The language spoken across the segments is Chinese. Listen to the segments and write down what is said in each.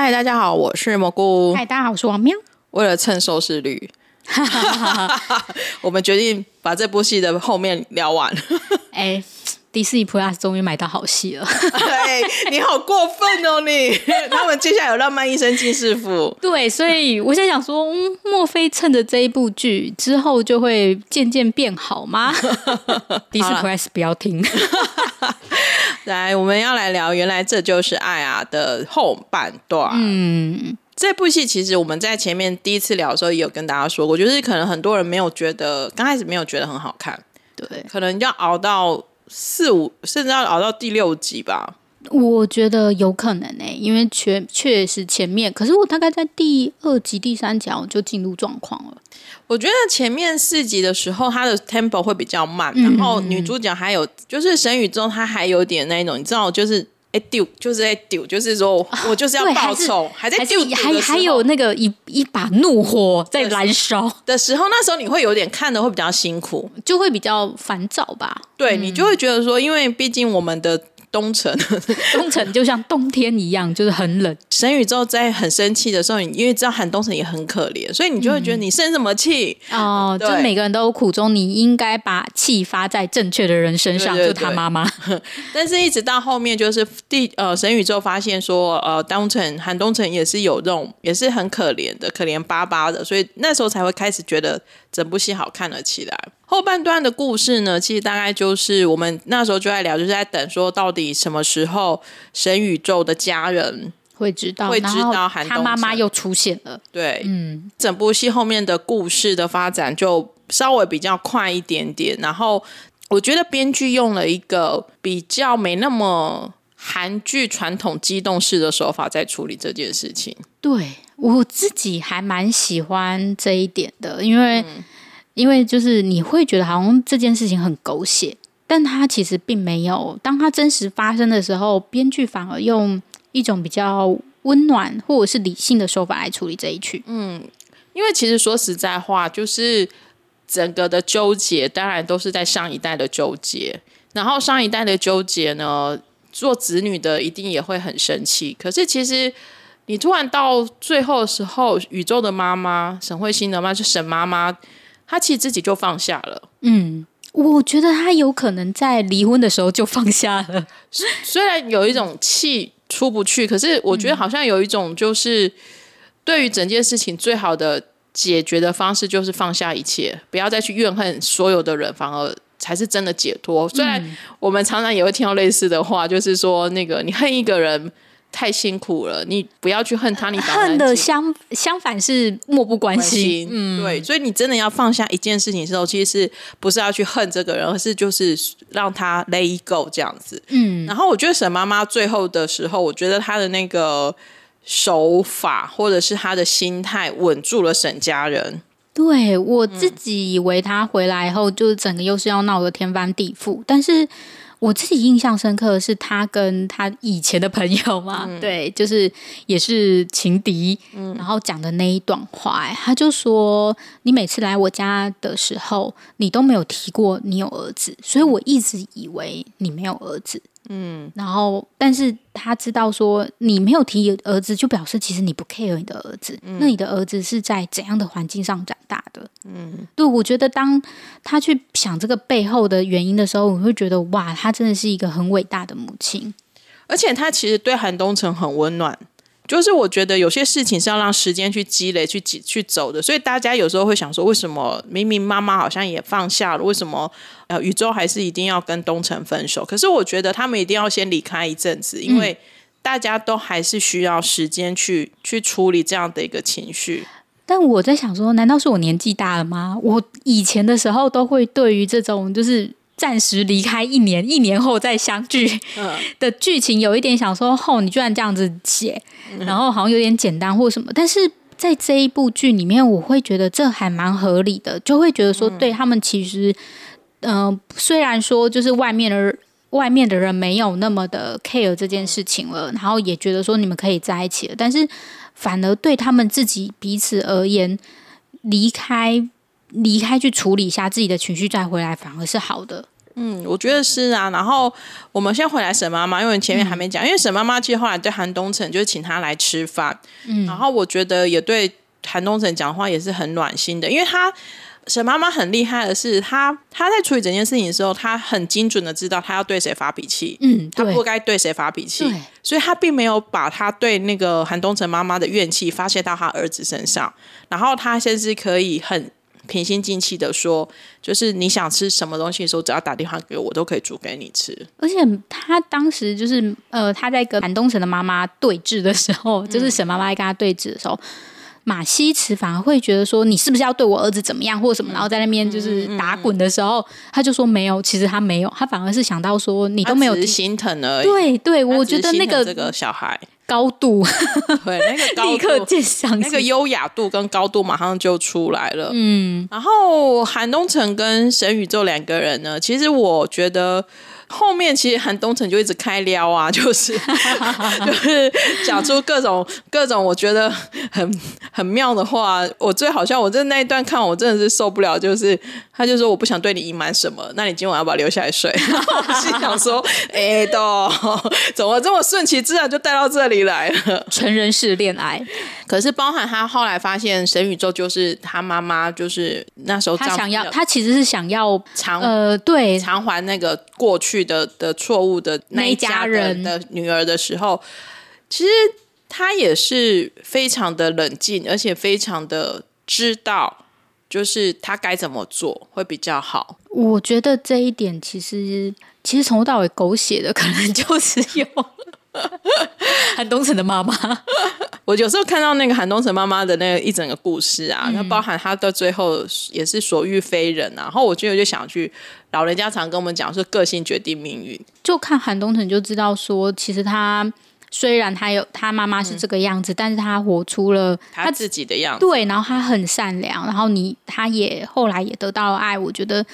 嗨，大家好，我是蘑菇。嗨，大家好，我是王喵。为了蹭收视率，我们决定把这部戏的后面聊完。哎，迪士尼 Plus 终于买到好戏了。哎，你好过分哦你！你他们接下来有浪漫医生金师傅。对，所以我在想说，嗯，莫非趁着这一部剧之后就会渐渐变好吗？迪士尼 Plus 不要听。来，我们要来聊《原来这就是爱啊》的后半段。嗯，这部戏其实我们在前面第一次聊的时候也有跟大家说过，就是可能很多人没有觉得，刚开始没有觉得很好看，对，可能要熬到四五，甚至要熬到第六集吧。我觉得有可能诶、欸，因为确确实前面，可是我大概在第二集、第三集我就进入状况了。我觉得前面四集的时候，它的 tempo 会比较慢，嗯、然后女主角还有就是沈宇宙，她还有点那种，你知道，就是哎丢，就是哎丢，就是说我就是要报仇，啊、还，还在丢，还还有那个一一把怒火在燃烧的时候，那时候你会有点看的会比较辛苦，就会比较烦躁吧？对，你就会觉得说，因为毕竟我们的。东城，东城就像冬天一样，就是很冷。沈宇宙在很生气的时候，你因为知道韩东城也很可怜，所以你就会觉得你生什么气？嗯、哦，就每个人都有苦衷，你应该把气发在正确的人身上，就他妈妈。但是，一直到后面，就是第呃，沈宇宙发现说，呃，东城韩东城也是有这种，也是很可怜的，可怜巴巴的，所以那时候才会开始觉得整部戏好看了起来。后半段的故事呢，其实大概就是我们那时候就在聊，就是在等说到底什么时候神宇宙的家人会知道，会知道韩东，他妈妈又出现了。对，嗯，整部戏后面的故事的发展就稍微比较快一点点，然后我觉得编剧用了一个比较没那么韩剧传统激动式的手法在处理这件事情。对，我自己还蛮喜欢这一点的，因为。嗯因为就是你会觉得好像这件事情很狗血，但它其实并没有。当它真实发生的时候，编剧反而用一种比较温暖或者是理性的手法来处理这一曲。嗯，因为其实说实在话，就是整个的纠结，当然都是在上一代的纠结。然后上一代的纠结呢，做子女的一定也会很生气。可是其实你突然到最后的时候，宇宙的妈妈沈慧欣的妈，就沈妈妈。他其实自己就放下了。嗯，我觉得他有可能在离婚的时候就放下了。虽然有一种气出不去，可是我觉得好像有一种就是对于整件事情最好的解决的方式就是放下一切，不要再去怨恨所有的人，反而才是真的解脱。虽然我们常常也会听到类似的话，就是说那个你恨一个人。太辛苦了，你不要去恨他，你恨的相相反是漠不关心。嗯，对，所以你真的要放下一件事情的时候，其实是不是要去恨这个人，而是就是让他 let go 这样子。嗯，然后我觉得沈妈妈最后的时候，我觉得她的那个手法或者是她的心态稳住了沈家人。对，我自己以为他回来以后，就是整个又是要闹得天翻地覆，但是。我自己印象深刻的是他跟他以前的朋友嘛，嗯、对，就是也是情敌，嗯、然后讲的那一段话，哎，他就说：“你每次来我家的时候，你都没有提过你有儿子，所以我一直以为你没有儿子。”嗯，然后，但是他知道说你没有提儿子，就表示其实你不 care 你的儿子。嗯，那你的儿子是在怎样的环境上长大的？嗯，对，我觉得当他去想这个背后的原因的时候，我会觉得哇，他真的是一个很伟大的母亲。而且他其实对韩东城很温暖，就是我觉得有些事情是要让时间去积累、去去走的。所以大家有时候会想说，为什么明明妈妈好像也放下了，为什么呃宇宙还是一定要跟东城分手？可是我觉得他们一定要先离开一阵子，因为大家都还是需要时间去去处理这样的一个情绪。但我在想说，难道是我年纪大了吗？我以前的时候都会对于这种就是暂时离开一年，一年后再相聚 的剧情有一点想说，吼、哦，你居然这样子写，然后好像有点简单或什么。但是在这一部剧里面，我会觉得这还蛮合理的，就会觉得说，对他们其实，嗯、呃，虽然说就是外面的外面的人没有那么的 care 这件事情了，然后也觉得说你们可以在一起了，但是。反而对他们自己彼此而言，离开离开去处理一下自己的情绪，再回来反而是好的。嗯，我觉得是啊。然后我们先回来沈妈妈，因为前面还没讲，嗯、因为沈妈妈其实后来对韩东城就是请他来吃饭，嗯，然后我觉得也对韩东城讲话也是很暖心的，因为他。沈妈妈很厉害的是，她她在处理整件事情的时候，她很精准的知道她要对谁发脾气，嗯，她不该对谁发脾气，所以她并没有把她对那个韩东城妈妈的怨气发泄到她儿子身上，然后她甚至可以很平心静气的说，就是你想吃什么东西的时候，只要打电话给我，我都可以煮给你吃。而且他当时就是呃，他在跟韩东城的妈妈对峙的时候，就是沈妈妈在跟他对峙的时候。马西慈反而会觉得说，你是不是要对我儿子怎么样或什么？然后在那边就是打滚的时候，他就说没有，其实他没有，他反而是想到说你都没有心疼而已。对对，我觉得那个这个小孩高度，对那个 高度立刻见上，那个优雅度跟高度马上就出来了。嗯，然后韩东城跟沈宇宙两个人呢，其实我觉得。后面其实韩东城就一直开撩啊，就是 就是讲出各种各种我觉得很很妙的话。我最好笑，我真的那一段看我真的是受不了，就是他就说我不想对你隐瞒什么，那你今晚要不要留下来睡？然 后我心想说，哎、欸，都怎么这么顺其自然就带到这里来了？成人式恋爱，可是包含他后来发现沈宇宙就是他妈妈，就是那时候他想要，他其实是想要偿呃对偿还那个过去。的的错误的那一家人的女儿的时候，其实他也是非常的冷静，而且非常的知道，就是他该怎么做会比较好。我觉得这一点其实其实从头到尾狗血的，可能就是有。韩东城的妈妈，我有时候看到那个韩东城妈妈的那个一整个故事啊，那、嗯、包含他到最后也是所遇非人啊，然后我就就想去，老人家常跟我们讲说，个性决定命运，就看韩东城就知道说，其实他虽然他有他妈妈是这个样子，嗯、但是他活出了他，他自己的样子，对，然后他很善良，然后你他也后来也得到了爱，我觉得。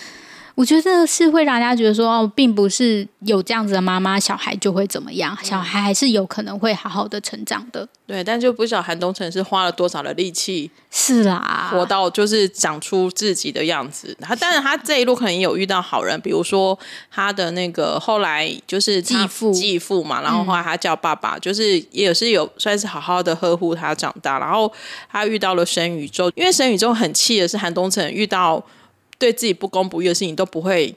我觉得是会让大家觉得说哦，并不是有这样子的妈妈，小孩就会怎么样，小孩还是有可能会好好的成长的。对，但就不知道韩东城是花了多少的力气，是啦，活到就是长出自己的样子。他当然他这一路可能也有遇到好人，比如说他的那个后来就是继父继父嘛，然后后来他叫爸爸，嗯、就是也是有算是好好的呵护他长大。然后他遇到了沈宇宙，因为沈宇宙很气的是韩东城遇到。对自己不公不义的事情都不会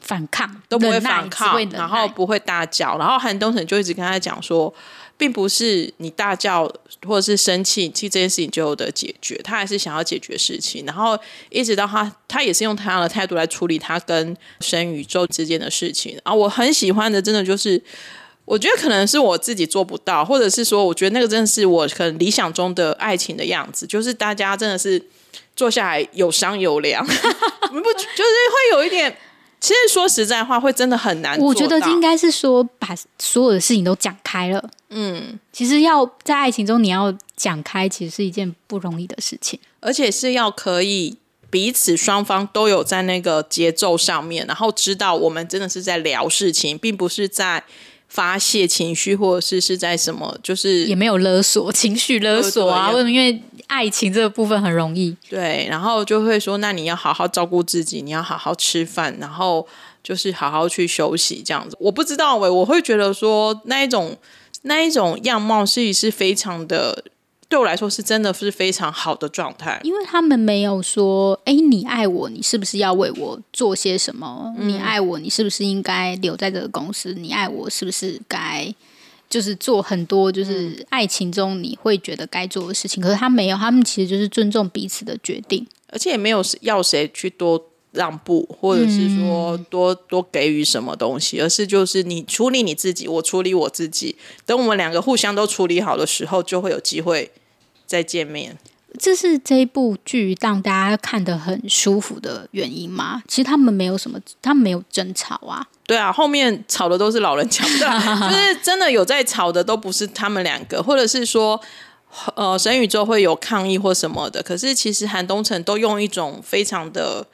反抗，都不会反抗，然后不会大叫，然后韩东城就一直跟他讲说，并不是你大叫或者是生气，其实这件事情就有得解决，他还是想要解决事情，然后一直到他，他也是用他的态度来处理他跟神宇宙之间的事情啊。我很喜欢的，真的就是，我觉得可能是我自己做不到，或者是说，我觉得那个真的是我可能理想中的爱情的样子，就是大家真的是。坐下来有商有量，不就是会有一点？其实说实在话，会真的很难。我觉得应该是说，把所有的事情都讲开了。嗯，其实要在爱情中，你要讲开，其实是一件不容易的事情，而且是要可以彼此双方都有在那个节奏上面，然后知道我们真的是在聊事情，并不是在。发泄情绪，或者是是在什么，就是也没有勒索情绪勒索啊？为什么？因为爱情这个部分很容易。对，然后就会说，那你要好好照顾自己，你要好好吃饭，然后就是好好去休息，这样子。我不知道喂，我会觉得说那一种那一种样貌，是是非常的。对我来说是真的是非常好的状态，因为他们没有说，哎，你爱我，你是不是要为我做些什么？嗯、你爱我，你是不是应该留在这个公司？你爱我，是不是该就是做很多就是爱情中你会觉得该做的事情，可是他没有，他们其实就是尊重彼此的决定，而且也没有要谁去多让步，或者是说多多给予什么东西，而是就是你处理你自己，我处理我自己，等我们两个互相都处理好的时候，就会有机会再见面。这是这一部剧让大家看得很舒服的原因吗？其实他们没有什么，他们没有争吵啊。对啊，后面吵的都是老人讲的，就是真的有在吵的都不是他们两个，或者是说，呃，神宇宙会有抗议或什么的。可是其实韩东城都用一种非常的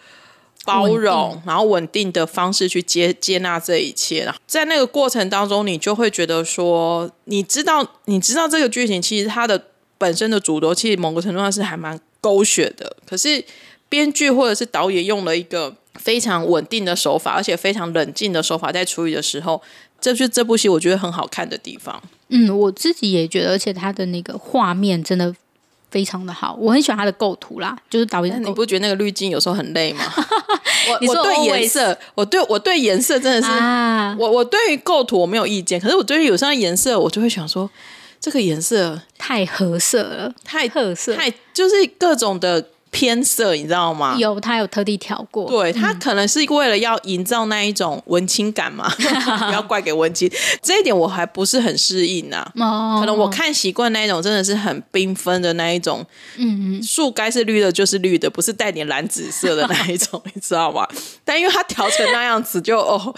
包容，然后稳定的方式去接接纳这一切。在那个过程当中，你就会觉得说，你知道，你知道这个剧情其实它的。本身的主轴其实某个程度上是还蛮狗血的，可是编剧或者是导演用了一个非常稳定的手法，而且非常冷静的手法在处理的时候，这就这部戏我觉得很好看的地方。嗯，我自己也觉得，而且它的那个画面真的非常的好，我很喜欢它的构图啦。就是导演，你不觉得那个滤镜有时候很累吗？我我对颜色，我对我对颜色真的是，啊、我我对于构图我没有意见，可是我对于有上的颜色，我就会想说。这个颜色太合色了，太褐色，太就是各种的。偏色，你知道吗？有，他有特地调过。对，他可能是为了要营造那一种文青感嘛，不 要怪给文青。这一点我还不是很适应呐、啊。哦。可能我看习惯那一种，真的是很缤纷的那一种。嗯嗯。树该是绿的，就是绿的，不是带点蓝紫色的那一种，你知道吗？但因为它调成那样子就，就哦，好，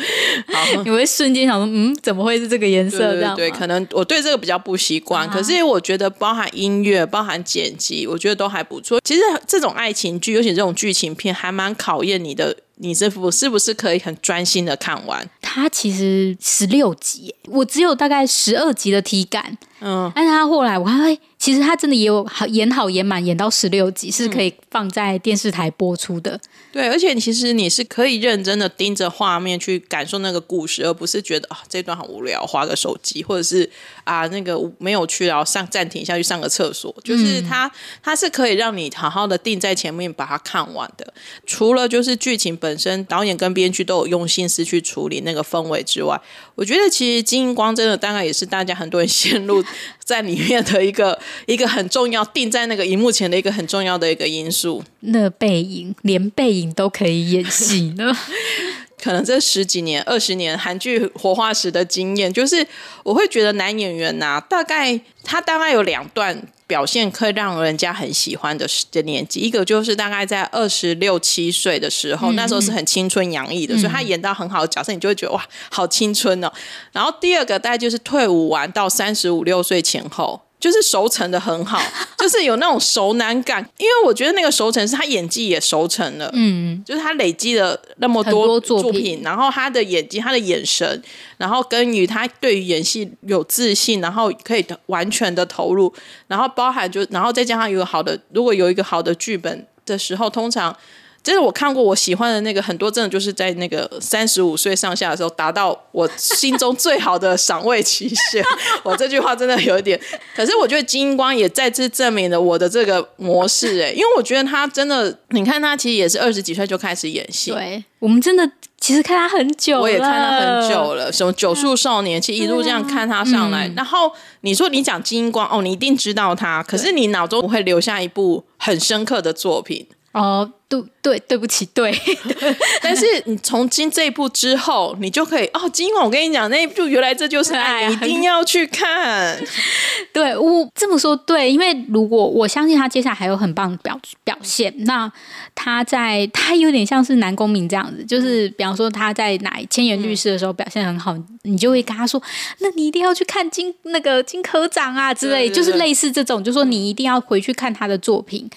你会瞬间想说，嗯，怎么会是这个颜色？这样对，对，对，可能我对这个比较不习惯。啊、可是我觉得，包含音乐、包含剪辑，我觉得都还不错。其实这。这种爱情剧，尤其这种剧情片，还蛮考验你的。你这部是不是可以很专心的看完？它其实十六集，我只有大概十二集的体感。嗯，但是它后来我看，哎，其实他真的也有好演好演满，演到十六集是可以放在电视台播出的。对，而且其实你是可以认真的盯着画面去感受那个故事，而不是觉得啊这段很无聊，划个手机，或者是啊那个没有去，然后上暂停一下去上个厕所。就是它，它是可以让你好好的定在前面把它看完的。除了就是剧情本身，导演跟编剧都有用心思去处理那个氛围之外，我觉得其实金英光真的大概也是大家很多人陷入在里面的一个一个很重要，定在那个荧幕前的一个很重要的一个因素。那背影连背影都可以演戏呢？可能这十几年、二十年韩剧活化石的经验，就是我会觉得男演员呐、啊，大概他大概有两段。表现可以让人家很喜欢的的年纪，一个就是大概在二十六七岁的时候，嗯、那时候是很青春洋溢的，嗯、所以他演到很好的角色，你就会觉得哇，好青春哦。然后第二个大概就是退伍完到三十五六岁前后。就是熟成的很好，就是有那种熟男感，因为我觉得那个熟成是他演技也熟成了，嗯，就是他累积了那么多作品，作品然后他的演技、他的眼神，然后跟于他对于演戏有自信，然后可以完全的投入，然后包含就，然后再加上有个好的，如果有一个好的剧本的时候，通常。就是我看过我喜欢的那个很多，真的就是在那个三十五岁上下的时候达到我心中最好的赏味期限。我这句话真的有一点，可是我觉得金光也再次证明了我的这个模式哎，因为我觉得他真的，你看他其实也是二十几岁就开始演戏。对，我们真的其实看他很久了，我也看他很久了，什么九数少年，其实一路这样看他上来。然后你说你讲金光哦，你一定知道他，可是你脑中不会留下一部很深刻的作品。哦，对对，对不起，对。但是你从今这一部之后，你就可以哦，今晚我跟你讲那一部，原来这就是爱，你一定要去看。对，我这么说对，因为如果我相信他接下来还有很棒的表表现，那他在他有点像是南宫明这样子，就是比方说他在哪千元律师的时候表现很好，嗯、你就会跟他说，那你一定要去看金那个金科长啊之类，就是类似这种，就是说你一定要回去看他的作品。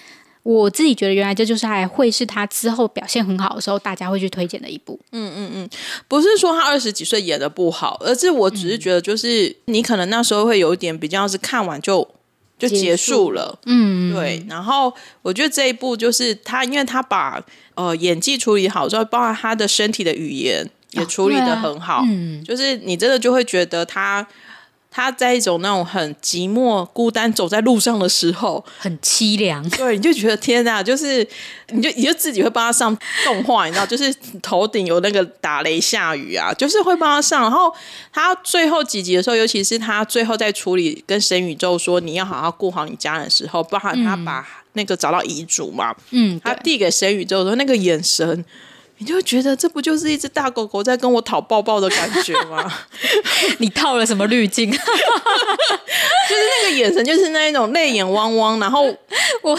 我自己觉得，原来这就是还会是他之后表现很好的时候，大家会去推荐的一部。嗯嗯嗯，不是说他二十几岁演的不好，而是我只是觉得，就是你可能那时候会有一点比较是看完就就结束了。嗯，对。然后我觉得这一部就是他，因为他把呃演技处理好之后，包括他的身体的语言也处理的很好。哦啊、嗯，就是你真的就会觉得他。他在一种那种很寂寞、孤单走在路上的时候，很凄凉。对，你就觉得天哪，就是你就你就自己会帮他上动画，你知道，就是头顶有那个打雷下雨啊，就是会帮他上。然后他最后几集的时候，尤其是他最后在处理跟神宇宙说你要好好顾好你家人的时候，包含他把那个找到遗嘱嘛，嗯，他递给神宇宙的时候那个眼神。你就觉得这不就是一只大狗狗在跟我讨抱抱的感觉吗？你套了什么滤镜？就是那个眼神，就是那一种泪眼汪汪。然后 我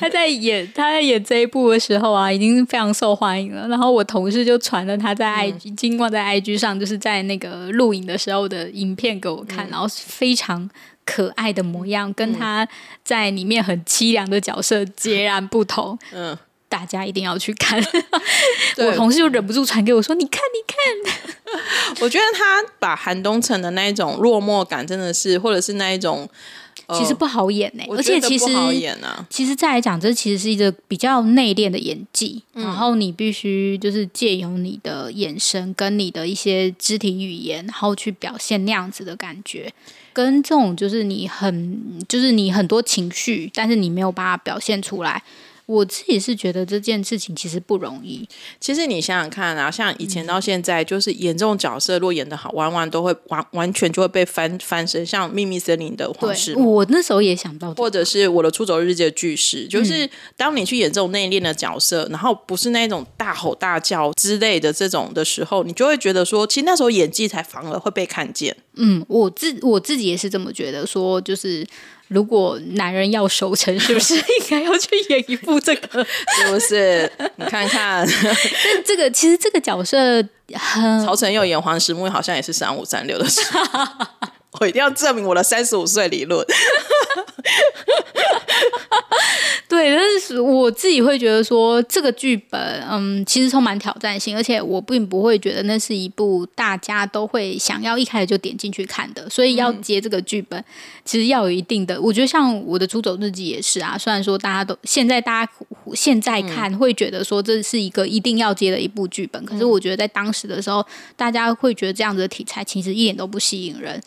他在演他在演这一部的时候啊，已经非常受欢迎了。然后我同事就传了他在 IG 金光在 IG 上，就是在那个录影的时候的影片给我看，嗯、然后非常可爱的模样，跟他在里面很凄凉的角色截然不同。嗯。大家一定要去看，我同事就忍不住传给我说：“你看，你看。”我觉得他把韩东城的那一种落寞感，真的是，或者是那一种，其实不好演呢、欸。而且其实。其实再来讲，这其实是一个比较内敛的演技，嗯、然后你必须就是借由你的眼神跟你的一些肢体语言，然后去表现那样子的感觉，跟这种就是你很就是你很多情绪，但是你没有办法表现出来。我自己是觉得这件事情其实不容易。其实你想想看啊，像以前到现在，就是演这种角色，若演得好，往往都会完完全就会被翻翻身。像《秘密森林》的黄世，我那时候也想到、这个，或者是我的《出走日记》的巨石，就是当你去演这种内敛的角色，然后不是那种大吼大叫之类的这种的时候，你就会觉得说，其实那时候演技才反而会被看见。嗯，我自我自己也是这么觉得，说就是。如果男人要守成，是不是 应该要去演一部这个？是不是？你看看，但这个其实这个角色很，曹承佑演黄石木好像也是三五三六的时候，我一定要证明我的三十五岁理论。对，但是我自己会觉得说，这个剧本，嗯，其实充满挑战性，而且我并不会觉得那是一部大家都会想要一开始就点进去看的。所以要接这个剧本，嗯、其实要有一定的，我觉得像我的《出走日记》也是啊。虽然说大家都现在大家现在看会觉得说这是一个一定要接的一部剧本，嗯、可是我觉得在当时的时候，大家会觉得这样子的题材其实一点都不吸引人。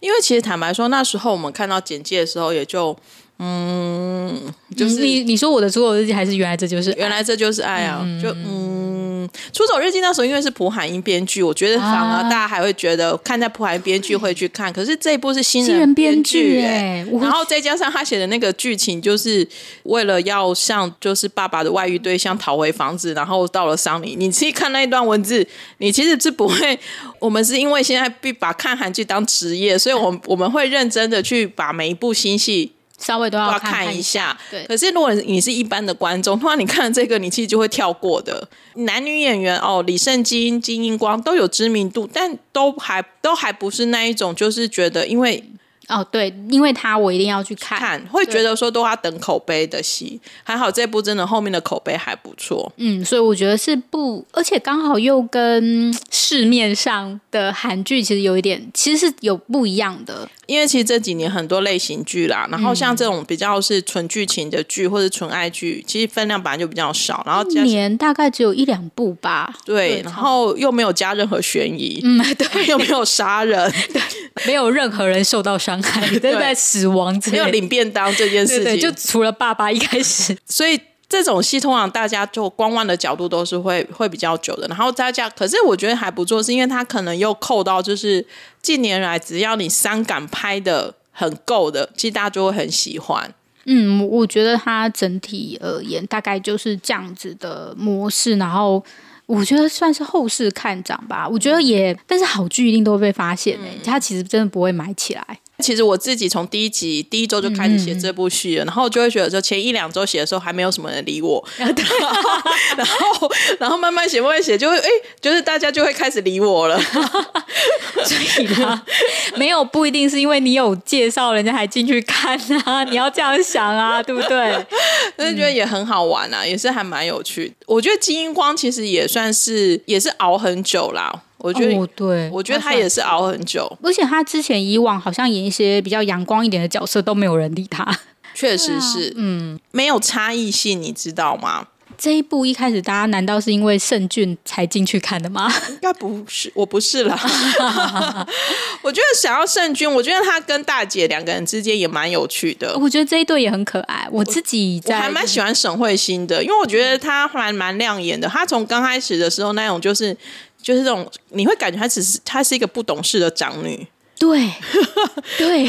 因为其实坦白说，那时候我们看到简介的时候，也就。嗯，就是你你说我的出走日记还是原来这就是原来这就是爱啊？嗯、就嗯，出走日记那时候因为是朴海英编剧，我觉得反而大家还会觉得看在朴海英编剧会去看。啊、可是这一部是新人编剧哎，然后再加上他写的那个剧情，就是为了要向就是爸爸的外遇对象讨回房子，然后到了丧礼。你去看那一段文字，你其实是不会。我们是因为现在必把看韩剧当职业，所以我们我们会认真的去把每一部新戏。稍微都要看，看一下，对。可是如果你是一般的观众，通常你看了这个，你其实就会跳过的。男女演员哦，李圣经、金英光都有知名度，但都还都还不是那一种，就是觉得因为。哦，对，因为他我一定要去看，看会觉得说都要等口碑的戏，还好这部真的后面的口碑还不错，嗯，所以我觉得是不，而且刚好又跟市面上的韩剧其实有一点，其实是有不一样的，因为其实这几年很多类型剧啦，然后像这种比较是纯剧情的剧或者纯爱剧，其实分量本来就比较少，然后一年大概只有一两部吧，对，对然后又没有加任何悬疑，嗯，对，又没有杀人，对，没有任何人受到伤。都在死亡，没有领便当这件事情，对对对，就除了爸爸一开始，所以这种戏通常大家就观望的角度都是会会比较久的。然后大家，可是我觉得还不错，是因为它可能又扣到就是近年来只要你伤感拍的很够的，其实大家就会很喜欢。嗯，我觉得它整体而言大概就是这样子的模式，然后。我觉得算是后市看涨吧。我觉得也，但是好剧一定都会被发现诶、欸，他、嗯、其实真的不会买起来。其实我自己从第一集第一周就开始写这部戏了，嗯、然后就会觉得说前一两周写的时候还没有什么人理我，然后然后慢慢写慢慢写就会哎，就是大家就会开始理我了。所以呢，没有不一定是因为你有介绍，人家还进去看啊，你要这样想啊，对不对？但是觉得也很好玩啊，也是还蛮有趣。我觉得金英光其实也算是也是熬很久啦。我觉得、哦、对，我觉得他也是熬很久，而且他之前以往好像演一些比较阳光一点的角色都没有人理他，确实是，啊、嗯，没有差异性，你知道吗？这一部一开始大家难道是因为盛俊才进去看的吗？应该不是，我不是啦。我觉得想要盛俊，我觉得他跟大姐两个人之间也蛮有趣的。我觉得这一对也很可爱。我自己在我还蛮喜欢沈慧欣的，因为我觉得他还蛮亮眼的。她从刚开始的时候那种就是就是这种，你会感觉她只是她是一个不懂事的长女。对，对，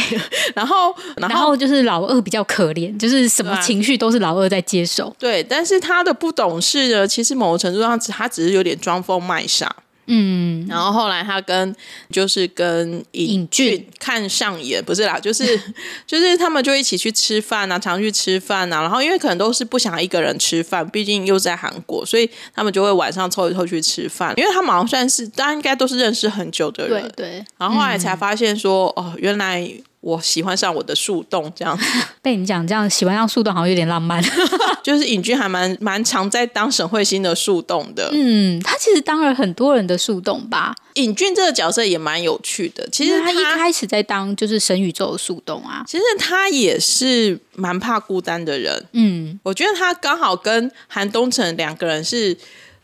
然后，然后，然后就是老二比较可怜，就是什么情绪都是老二在接受。对，但是他的不懂事呢，其实某种程度上，他只是有点装疯卖傻。嗯，然后后来他跟就是跟尹俊看上眼，不是啦，就是 就是他们就一起去吃饭啊，常去吃饭啊。然后因为可能都是不想一个人吃饭，毕竟又在韩国，所以他们就会晚上凑一凑去吃饭。因为他们好像算是大家应该都是认识很久的人，对对。然后后来才发现说，嗯、哦，原来。我喜欢上我的树洞，这样 被你讲这样喜欢上树洞好像有点浪漫。就是尹俊还蛮蛮常在当沈慧欣的树洞的。嗯，他其实当了很多人的树洞吧。尹俊这个角色也蛮有趣的。其实他，他一开始在当就是神宇宙的树洞啊。其实他也是蛮怕孤单的人。嗯，我觉得他刚好跟韩东城两个人是。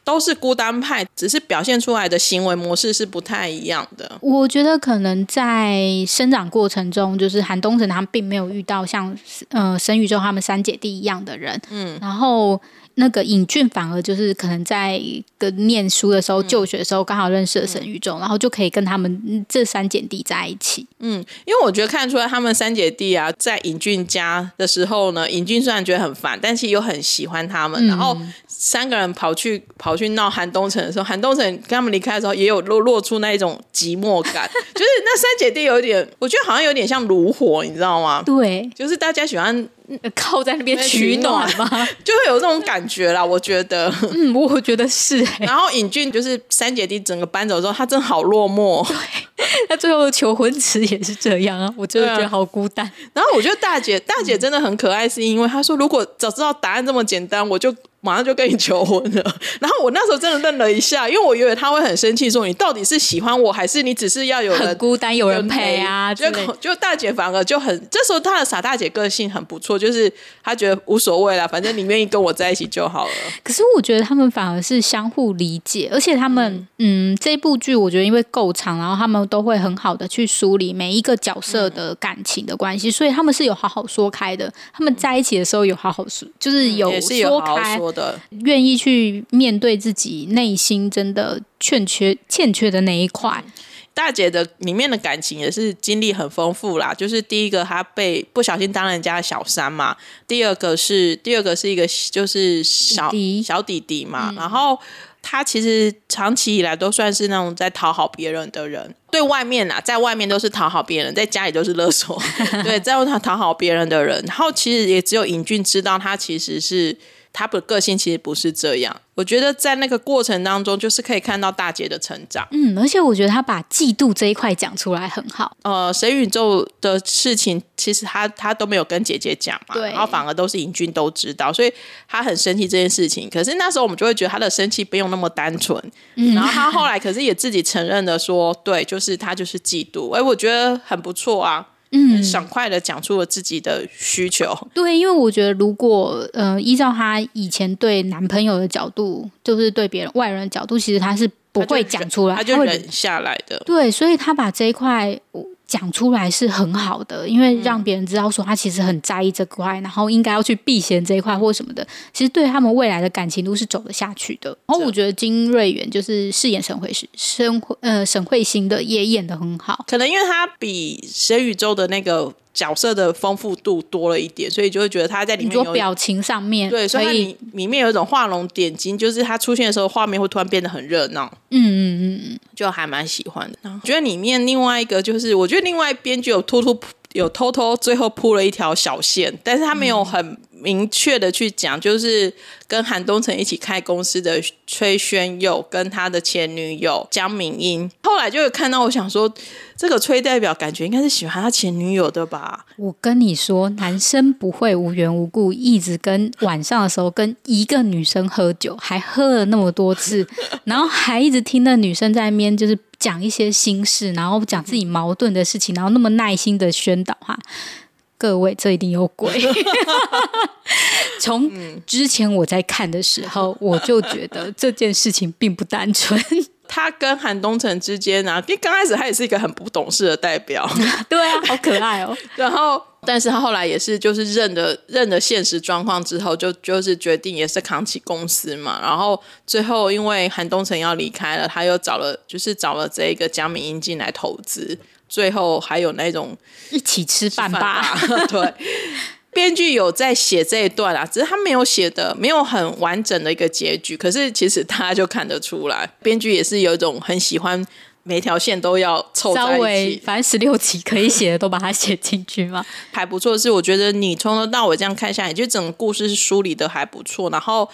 都是孤单派，只是表现出来的行为模式是不太一样的。我觉得可能在生长过程中，就是韩东城他们并没有遇到像呃神宇宙他们三姐弟一样的人，嗯，然后。那个尹俊反而就是可能在跟念书的时候、就学的时候，刚好认识了沈宇宙，然后就可以跟他们这三姐弟在一起。嗯，因为我觉得看出来他们三姐弟啊，在尹俊家的时候呢，尹俊虽然觉得很烦，但是又很喜欢他们。然后三个人跑去跑去闹韩东城的时候，韩东城跟他们离开的时候，也有落落出那一种寂寞感，就是那三姐弟有点，我觉得好像有点像炉火，你知道吗？对，就是大家喜欢。靠在那边取暖吗？就会有这种感觉啦，我觉得。嗯，我觉得是、欸。然后尹俊就是三姐弟整个搬走之后，他真的好落寞。对，他最后的求婚词也是这样啊，我真的觉得好孤单。然后我觉得大姐，大姐真的很可爱，是因为她说，如果早知道答案这么简单，我就。马上就跟你求婚了，然后我那时候真的愣了一下，因为我以为他会很生气，说你到底是喜欢我还是你只是要有人很孤单有人陪啊？就就大姐反而就很，这时候她的傻大姐个性很不错，就是她觉得无所谓啦，反正你愿意跟我在一起就好了。可是我觉得他们反而是相互理解，而且他们嗯，嗯，这部剧我觉得因为够长，然后他们都会很好的去梳理每一个角色的感情的关系，嗯、所以他们是有好好说开的。他们在一起的时候有好好说，就是有说开，嗯、的，愿意。去面对自己内心真的欠缺欠缺的那一块，大姐的里面的感情也是经历很丰富啦。就是第一个，她被不小心当人家的小三嘛；第二个是第二个是一个就是小弟弟小弟弟嘛。嗯、然后她其实长期以来都算是那种在讨好别人的人，对外面啊，在外面都是讨好别人，在家里都是勒索。对，在外面讨好别人的人，然后其实也只有尹俊知道，他其实是。他的个性其实不是这样，我觉得在那个过程当中，就是可以看到大姐的成长。嗯，而且我觉得他把嫉妒这一块讲出来很好。呃，神宇宙的事情，其实他他都没有跟姐姐讲嘛，然后反而都是尹俊都知道，所以他很生气这件事情。可是那时候我们就会觉得他的生气不用那么单纯。嗯，然后他后来可是也自己承认的说，对，就是他就是嫉妒。哎，我觉得很不错啊。嗯，爽快的讲出了自己的需求。对，因为我觉得，如果呃，依照她以前对男朋友的角度，就是对别人外人的角度，其实她是不会讲出来，他就，忍下来的。对，所以他把这一块。讲出来是很好的，因为让别人知道说他其实很在意这块，嗯、然后应该要去避嫌这一块或什么的，其实对他们未来的感情都是走得下去的。然后我觉得金瑞元就是饰演沈慧是沈呃沈慧欣的也演的很好，可能因为他比沈宇宙的那个。角色的丰富度多了一点，所以就会觉得他在里面有表情上面，对，所以里里面有一种画龙点睛，就是他出现的时候，画面会突然变得很热闹。嗯嗯嗯嗯，就还蛮喜欢的。我觉得里面另外一个就是，我觉得另外编剧有偷偷有偷偷最后铺了一条小线，但是他没有很明确的去讲，就是。跟韩东城一起开公司的崔宣佑，跟他的前女友江敏英，后来就有看到，我想说，这个崔代表感觉应该是喜欢他前女友的吧？我跟你说，男生不会无缘无故一直跟晚上的时候跟一个女生喝酒，还喝了那么多次，然后还一直听那女生在那边就是讲一些心事，然后讲自己矛盾的事情，然后那么耐心的宣导哈。各位，这一定有鬼。从之前我在看的时候，我就觉得这件事情并不单纯。他跟韩东城之间呢、啊，因为刚开始他也是一个很不懂事的代表，对啊，好可爱哦。然后，但是他后来也是就是认了认了现实状况之后，就就是决定也是扛起公司嘛。然后最后因为韩东城要离开了，他又找了就是找了这个江敏英进来投资，最后还有那种一起吃饭吧，对。编剧有在写这一段啊，只是他没有写的没有很完整的一个结局。可是其实大家就看得出来，编剧也是有一种很喜欢每条线都要凑在一起，稍微反正十六集可以写的都把它写进去嘛，还不错。是我觉得你从头到尾这样看下来，就整个故事是梳理的还不错。然后。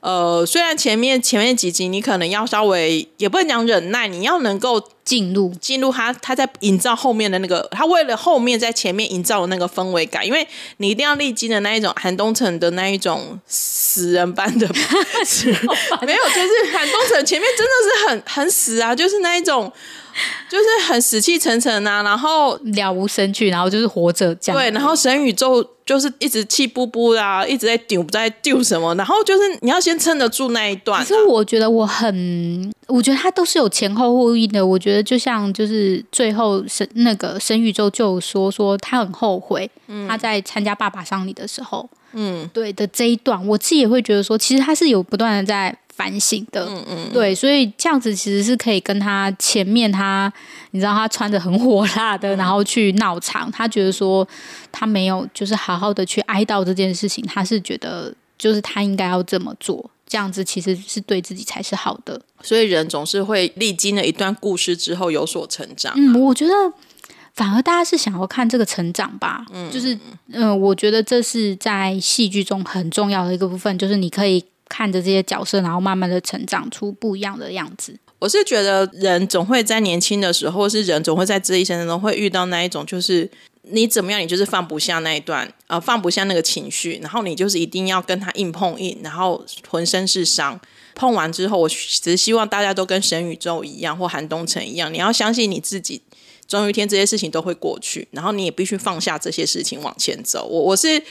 呃，虽然前面前面几集你可能要稍微也不能讲忍耐，你要能够进入进入他他在营造后面的那个，他为了后面在前面营造的那个氛围感，因为你一定要历经的那一种韩东城的那一种死人般的，没有，就是韩东城前面真的是很很死啊，就是那一种。就是很死气沉沉啊，然后了无生趣，然后就是活着这样。对，然后神宇宙就是一直气不不啊，一直在丢在丢什么，然后就是你要先撑得住那一段啊。其实我觉得我很，我觉得他都是有前后呼应的。我觉得就像就是最后神那个神宇宙就说说他很后悔，他在参加爸爸丧礼的时候，嗯，对的这一段，我自己也会觉得说，其实他是有不断的在。反省的，嗯嗯，对，所以这样子其实是可以跟他前面他，你知道他穿着很火辣的，然后去闹场，他觉得说他没有就是好好的去哀悼这件事情，他是觉得就是他应该要这么做，这样子其实是对自己才是好的。所以人总是会历经了一段故事之后有所成长。嗯，我觉得反而大家是想要看这个成长吧，嗯，就是嗯、呃，我觉得这是在戏剧中很重要的一个部分，就是你可以。看着这些角色，然后慢慢的成长出不一样的样子。我是觉得人总会在年轻的时候，是人总会在这一生当中会遇到那一种，就是你怎么样，你就是放不下那一段，呃，放不下那个情绪，然后你就是一定要跟他硬碰硬，然后浑身是伤。碰完之后，我只是希望大家都跟神宇宙一样，或韩东城一样，你要相信你自己，总有一天这些事情都会过去，然后你也必须放下这些事情往前走。我我是。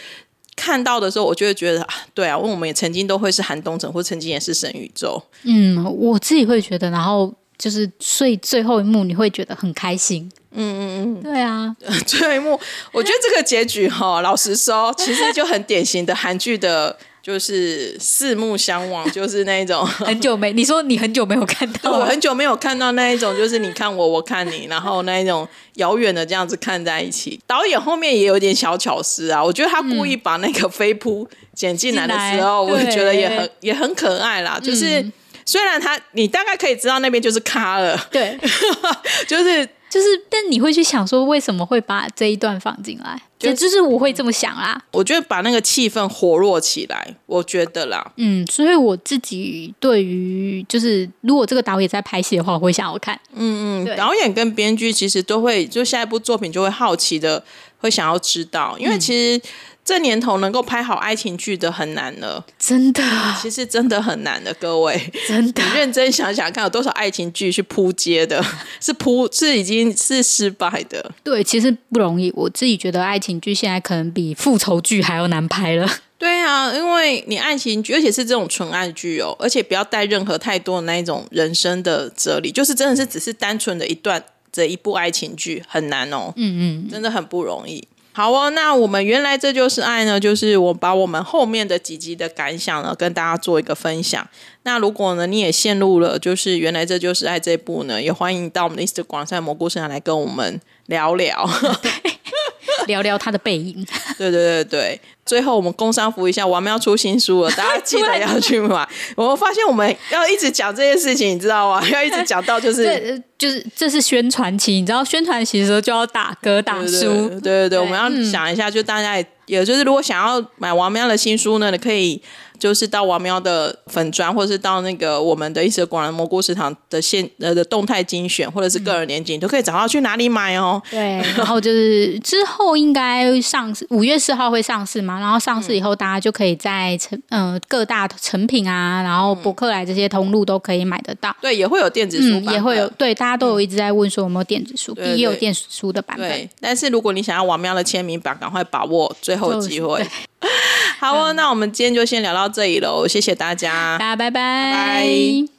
看到的时候，我就会觉得啊，对啊，因为我们也曾经都会是韩东城，或曾经也是神宇宙。嗯，我自己会觉得，然后就是，所以最后一幕你会觉得很开心。嗯嗯嗯，对啊，最后一幕，我觉得这个结局哈，老实说，其实就很典型的韩剧的。就是四目相望，就是那一种很久没，你说你很久没有看到，我很久没有看到那一种，就是你看我，我看你，然后那一种遥远的这样子看在一起。导演后面也有点小巧思啊，我觉得他故意把那个飞扑剪进来的时候，我就觉得也很也很可爱啦。就是、嗯、虽然他，你大概可以知道那边就是卡了，对，就是。就是，但你会去想说，为什么会把这一段放进来？就就是我会这么想啦。我觉得把那个气氛活络起来，我觉得啦。嗯，所以我自己对于就是，如果这个导演在拍戏的话，我会想要看。嗯嗯，导演跟编剧其实都会，就下一部作品就会好奇的，会想要知道，因为其实。这年头能够拍好爱情剧的很难了，真的，其实真的很难的，各位，真的，你认真想想看，有多少爱情剧是扑街的，是扑是已经是失败的。对，其实不容易。我自己觉得爱情剧现在可能比复仇剧还要难拍了。对啊，因为你爱情剧，而且是这种纯爱剧哦，而且不要带任何太多的那一种人生的哲理，就是真的是只是单纯的一段这一部爱情剧很难哦，嗯嗯，真的很不容易。好哦，那我们原来这就是爱呢，就是我把我们后面的几集的感想呢，跟大家做一个分享。那如果呢，你也陷入了就是原来这就是爱这一部呢，也欢迎到我们的 Instagram 上蘑菇生来跟我们聊聊，聊聊他的背影。对对对对。最后，我们工商服一下，我们要出新书了，大家记得要去买。我发现我们要一直讲这件事情，你知道吗？要一直讲到就是，就是这是宣传期，你知道宣传期的时候就要打歌打书，对对对，对，对，我们要想一下，就大家也，也就是如果想要买王喵的新书呢，你可以就是到王喵的粉砖，或者是到那个我们的一些广南蘑菇食堂的现呃的动态精选，或者是个人年景，嗯、都可以找到去哪里买哦。对，然后就是之后应该上市，五月四号会上市嘛，然后上市以后，大家就可以在成呃各大成品啊，然后博客来这些通路都可以买得到。对，也会有电子书、嗯，也会有。对，大家都有一直在问说有没有电子书，也有电子书的版本。对，但是如果你想要王喵的签名版，赶快把握最后机会。好哦，那我们今天就先聊到这里喽，谢谢大家，大家拜拜。拜拜。